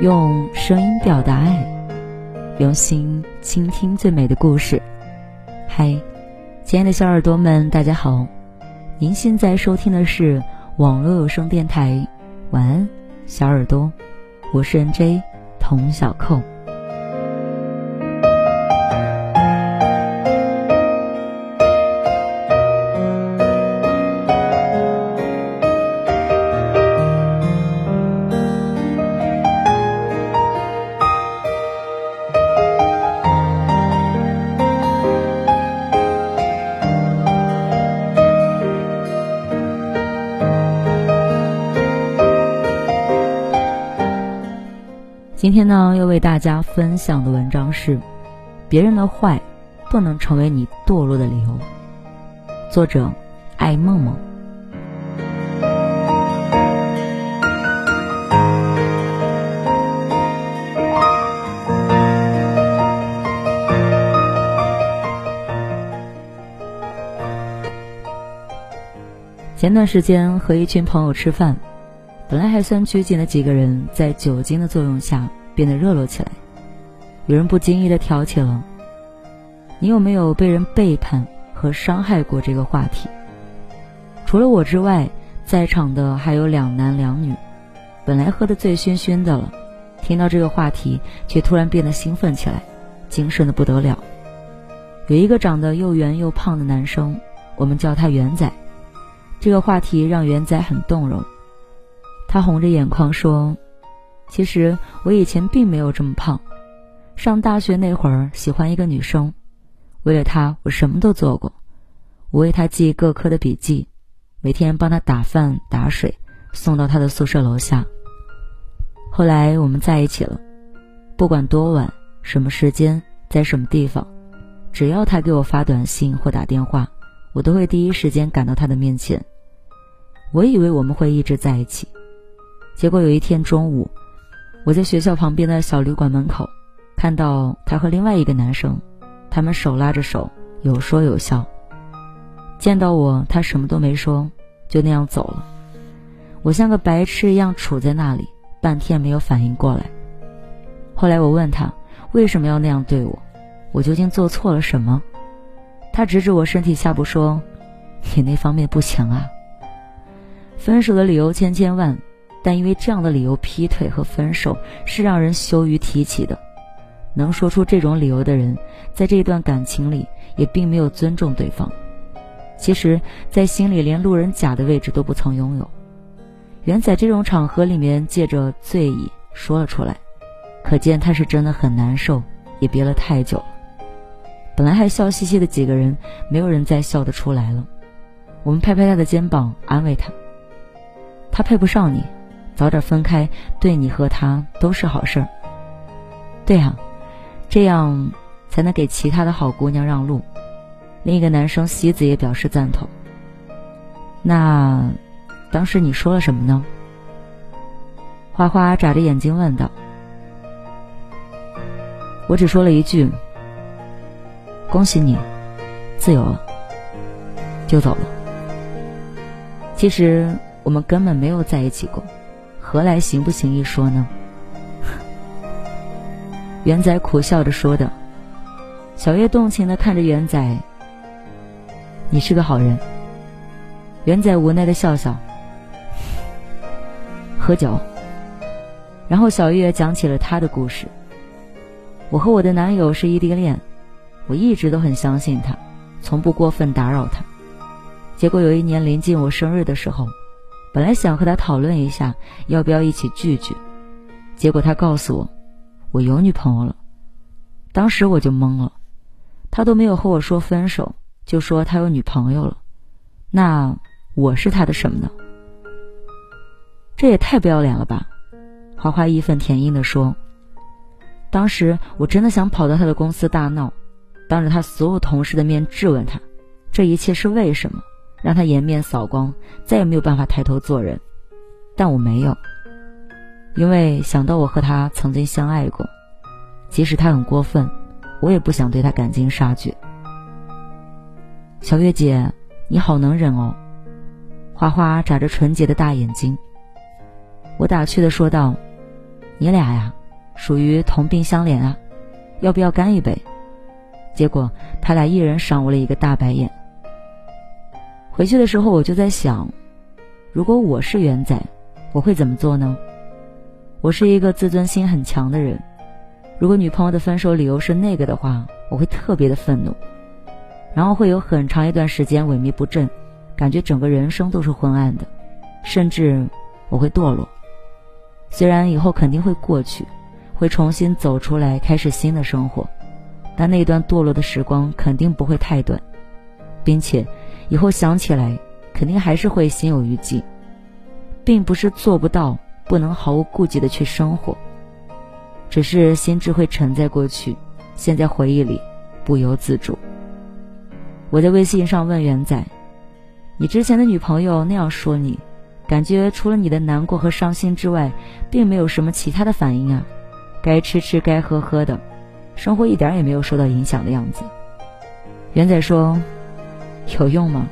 用声音表达爱，用心倾听最美的故事。嗨，亲爱的小耳朵们，大家好！您现在收听的是网络有声电台。晚安，小耳朵，我是 NJ 童小扣。今天呢，要为大家分享的文章是：别人的坏不能成为你堕落的理由。作者：爱梦梦。前段时间和一群朋友吃饭。本来还算拘谨的几个人，在酒精的作用下变得热络起来。有人不经意的挑起了“你有没有被人背叛和伤害过”这个话题。除了我之外，在场的还有两男两女。本来喝得醉醺醺的了，听到这个话题，却突然变得兴奋起来，精神的不得了。有一个长得又圆又胖的男生，我们叫他圆仔。这个话题让圆仔很动容。他红着眼眶说：“其实我以前并没有这么胖。上大学那会儿喜欢一个女生，为了她我什么都做过。我为她记各科的笔记，每天帮她打饭打水，送到她的宿舍楼下。后来我们在一起了，不管多晚、什么时间、在什么地方，只要她给我发短信或打电话，我都会第一时间赶到她的面前。我以为我们会一直在一起。”结果有一天中午，我在学校旁边的小旅馆门口，看到他和另外一个男生，他们手拉着手，有说有笑。见到我，他什么都没说，就那样走了。我像个白痴一样杵在那里，半天没有反应过来。后来我问他为什么要那样对我，我究竟做错了什么？他指指我身体下部说：“你那方面不强啊。”分手的理由千千万。但因为这样的理由劈腿和分手是让人羞于提起的，能说出这种理由的人，在这段感情里也并没有尊重对方，其实，在心里连路人甲的位置都不曾拥有。原在这种场合里面借着醉意说了出来，可见他是真的很难受，也憋了太久了。本来还笑嘻嘻的几个人，没有人再笑得出来了。我们拍拍他的肩膀，安慰他：“他配不上你。”早点分开，对你和他都是好事儿。对啊，这样才能给其他的好姑娘让路。另一个男生西子也表示赞同。那，当时你说了什么呢？花花眨着眼睛问道。我只说了一句：“恭喜你，自由了。”就走了。其实我们根本没有在一起过。何来行不行一说呢？元仔苦笑着说的。小月动情的看着元仔，你是个好人。元仔无奈的笑笑。喝酒。然后小月讲起了她的故事。我和我的男友是异地恋，我一直都很相信他，从不过分打扰他。结果有一年临近我生日的时候。本来想和他讨论一下要不要一起聚聚，结果他告诉我，我有女朋友了。当时我就懵了，他都没有和我说分手，就说他有女朋友了。那我是他的什么呢？这也太不要脸了吧！花花义愤填膺地说。当时我真的想跑到他的公司大闹，当着他所有同事的面质问他，这一切是为什么？让他颜面扫光，再也没有办法抬头做人。但我没有，因为想到我和他曾经相爱过，即使他很过分，我也不想对他赶尽杀绝。小月姐，你好能忍哦！花花眨着纯洁的大眼睛。我打趣的说道：“你俩呀，属于同病相怜啊，要不要干一杯？”结果他俩一人赏我了一个大白眼。回去的时候，我就在想，如果我是元仔，我会怎么做呢？我是一个自尊心很强的人，如果女朋友的分手理由是那个的话，我会特别的愤怒，然后会有很长一段时间萎靡不振，感觉整个人生都是昏暗的，甚至我会堕落。虽然以后肯定会过去，会重新走出来开始新的生活，但那段堕落的时光肯定不会太短，并且。以后想起来，肯定还是会心有余悸，并不是做不到不能毫无顾忌的去生活，只是心智会沉在过去，陷在回忆里，不由自主。我在微信上问元仔：“你之前的女朋友那样说你，感觉除了你的难过和伤心之外，并没有什么其他的反应啊？该吃吃，该喝喝的，生活一点也没有受到影响的样子。”元仔说。有用吗？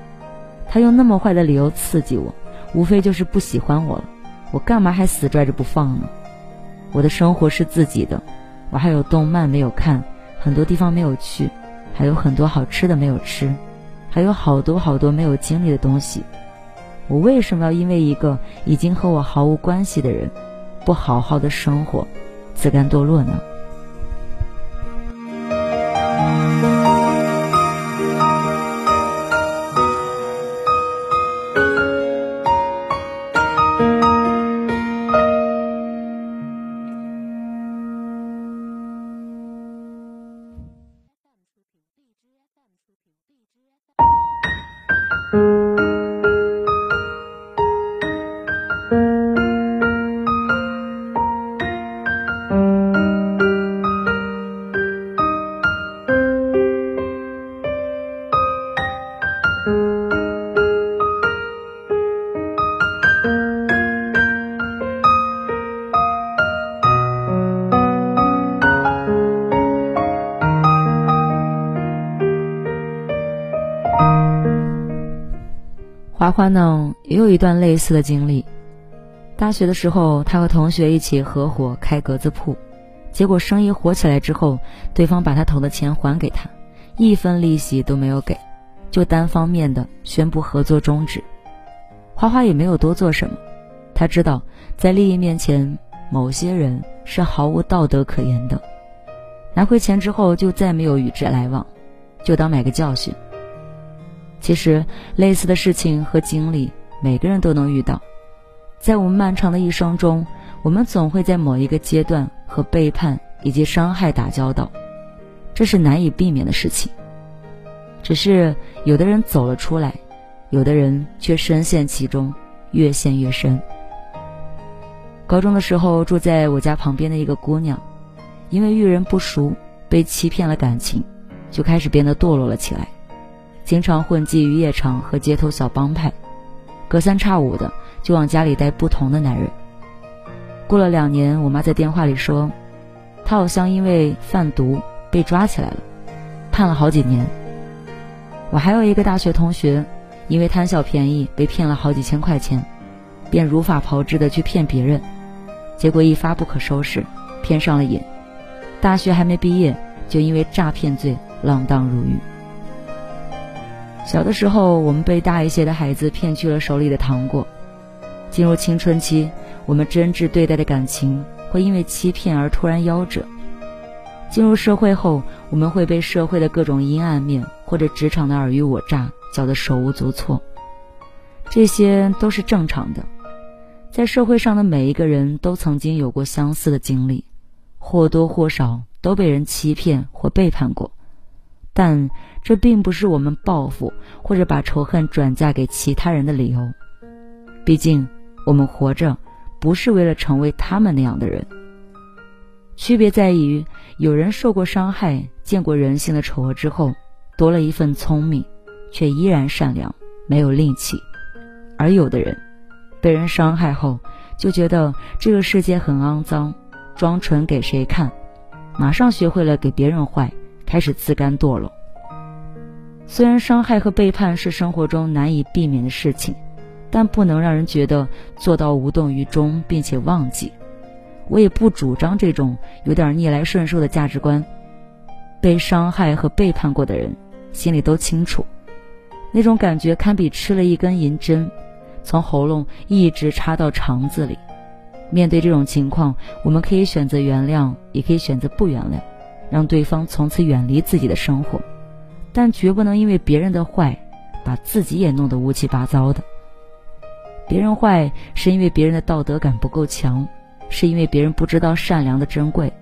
他用那么坏的理由刺激我，无非就是不喜欢我了。我干嘛还死拽着不放呢？我的生活是自己的，我还有动漫没有看，很多地方没有去，还有很多好吃的没有吃，还有好多好多没有经历的东西。我为什么要因为一个已经和我毫无关系的人，不好好的生活，自甘堕落呢？花呢也有一段类似的经历。大学的时候，他和同学一起合伙开格子铺，结果生意火起来之后，对方把他投的钱还给他，一分利息都没有给，就单方面的宣布合作终止。花花也没有多做什么，他知道在利益面前，某些人是毫无道德可言的。拿回钱之后，就再没有与之来往，就当买个教训。其实，类似的事情和经历，每个人都能遇到。在我们漫长的一生中，我们总会在某一个阶段和背叛以及伤害打交道，这是难以避免的事情。只是有的人走了出来，有的人却深陷其中，越陷越深。高中的时候，住在我家旁边的一个姑娘，因为遇人不淑，被欺骗了感情，就开始变得堕落了起来。经常混迹于夜场和街头小帮派，隔三差五的就往家里带不同的男人。过了两年，我妈在电话里说，他好像因为贩毒被抓起来了，判了好几年。我还有一个大学同学，因为贪小便宜被骗了好几千块钱，便如法炮制的去骗别人，结果一发不可收拾，骗上了瘾，大学还没毕业就因为诈骗罪锒铛入狱。小的时候，我们被大一些的孩子骗去了手里的糖果；进入青春期，我们真挚对待的感情会因为欺骗而突然夭折；进入社会后，我们会被社会的各种阴暗面或者职场的尔虞我诈搅得手无足措。这些都是正常的，在社会上的每一个人都曾经有过相似的经历，或多或少都被人欺骗或背叛过。但这并不是我们报复或者把仇恨转嫁给其他人的理由。毕竟，我们活着不是为了成为他们那样的人。区别在于，有人受过伤害，见过人性的丑恶之后，多了一份聪明，却依然善良，没有戾气；而有的人，被人伤害后，就觉得这个世界很肮脏，装纯给谁看，马上学会了给别人坏。开始自甘堕落。虽然伤害和背叛是生活中难以避免的事情，但不能让人觉得做到无动于衷并且忘记。我也不主张这种有点逆来顺受的价值观。被伤害和背叛过的人，心里都清楚，那种感觉堪比吃了一根银针，从喉咙一直插到肠子里。面对这种情况，我们可以选择原谅，也可以选择不原谅，让对方从此远离自己的生活，但绝不能因为别人的坏，把自己也弄得乌七八糟的。别人坏，是因为别人的道德感不够强，是因为别人不知道善良的珍贵。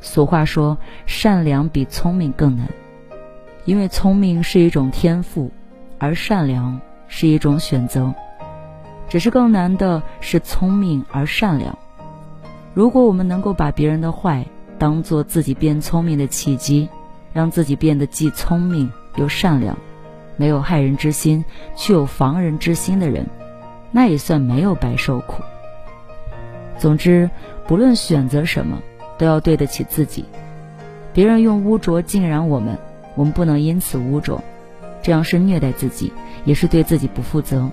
俗话说，善良比聪明更难，因为聪明是一种天赋，而善良是一种选择。只是更难的是聪明而善良。如果我们能够把别人的坏当做自己变聪明的契机，让自己变得既聪明又善良，没有害人之心却有防人之心的人，那也算没有白受苦。总之，不论选择什么。都要对得起自己。别人用污浊浸染我们，我们不能因此污浊，这样是虐待自己，也是对自己不负责。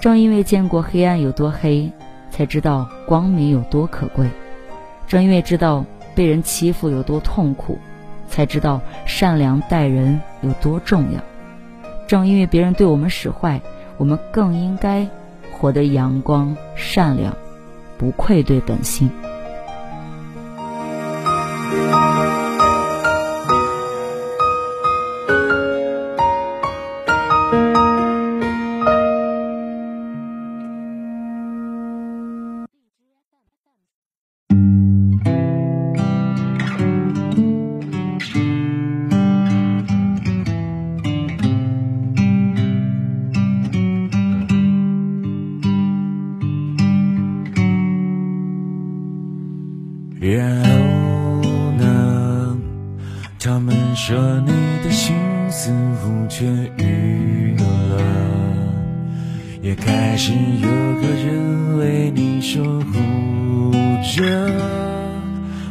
正因为见过黑暗有多黑，才知道光明有多可贵；正因为知道被人欺负有多痛苦，才知道善良待人有多重要。正因为别人对我们使坏，我们更应该活得阳光善良，不愧对本心。着。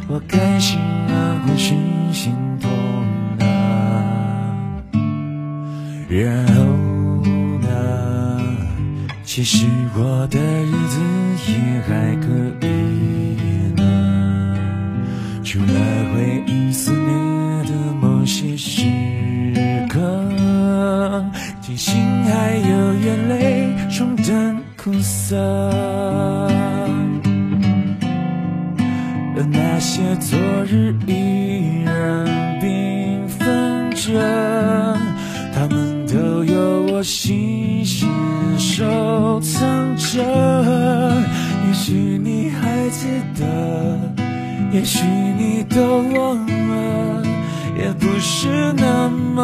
我开心啊，或是心痛啊？然后呢？其实我的日子也还可以呢。除了回忆思念的某些时刻，庆幸还有眼泪冲淡苦涩，而那些昨日依然缤纷着，他们都有我细心收藏着。也许你还记得。也许你都忘了，也不是那么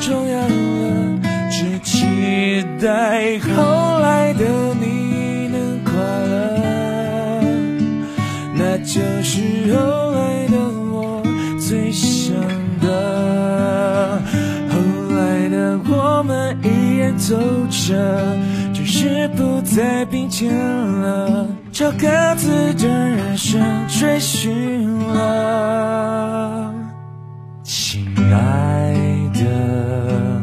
重要了。只期待后来的那就是后来的我最想的。后来的我们依然走着，只是不再并肩了。朝各自的人生追寻了，亲爱的，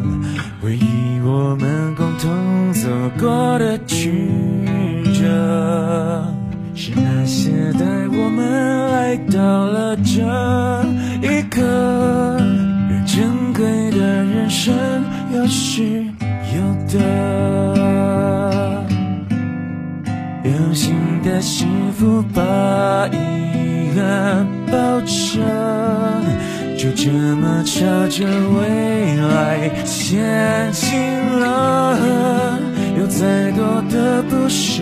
回忆我们共同走过的曲我们来到了这一刻，越珍贵的人生有失有得，有心。的幸福把遗憾抱着，就这么朝着未来前进了。有再多的不舍，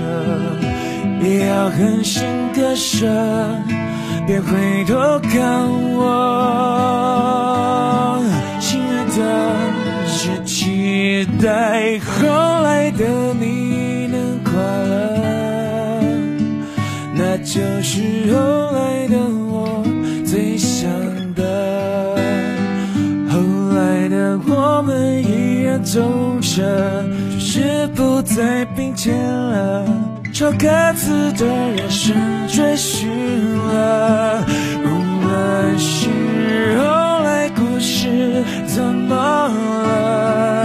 也要狠心割舍。别回头看我，亲爱的，只期待后来的你能快乐。那就是后来的我最想的，后来的我们依然走着，只是不再并肩了，朝各自的人生追寻了。无论是后来故事怎么了，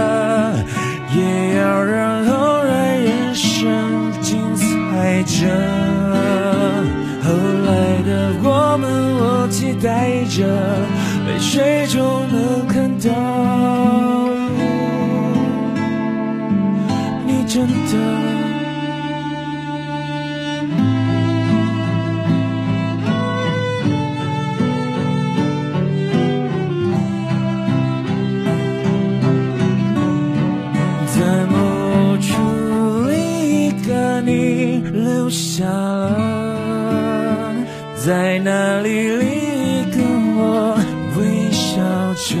在那里另一个我微笑着，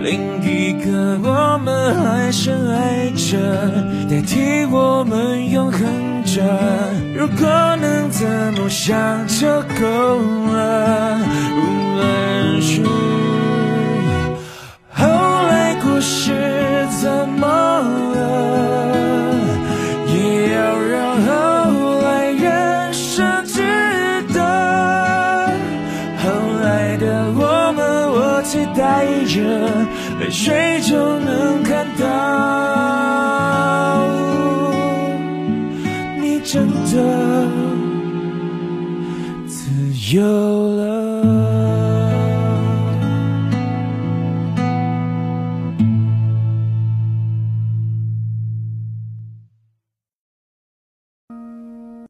另一个我们还深爱着，代替我们永恒着。如果能这么想就够了，无论泪水就能看到，你真的自由。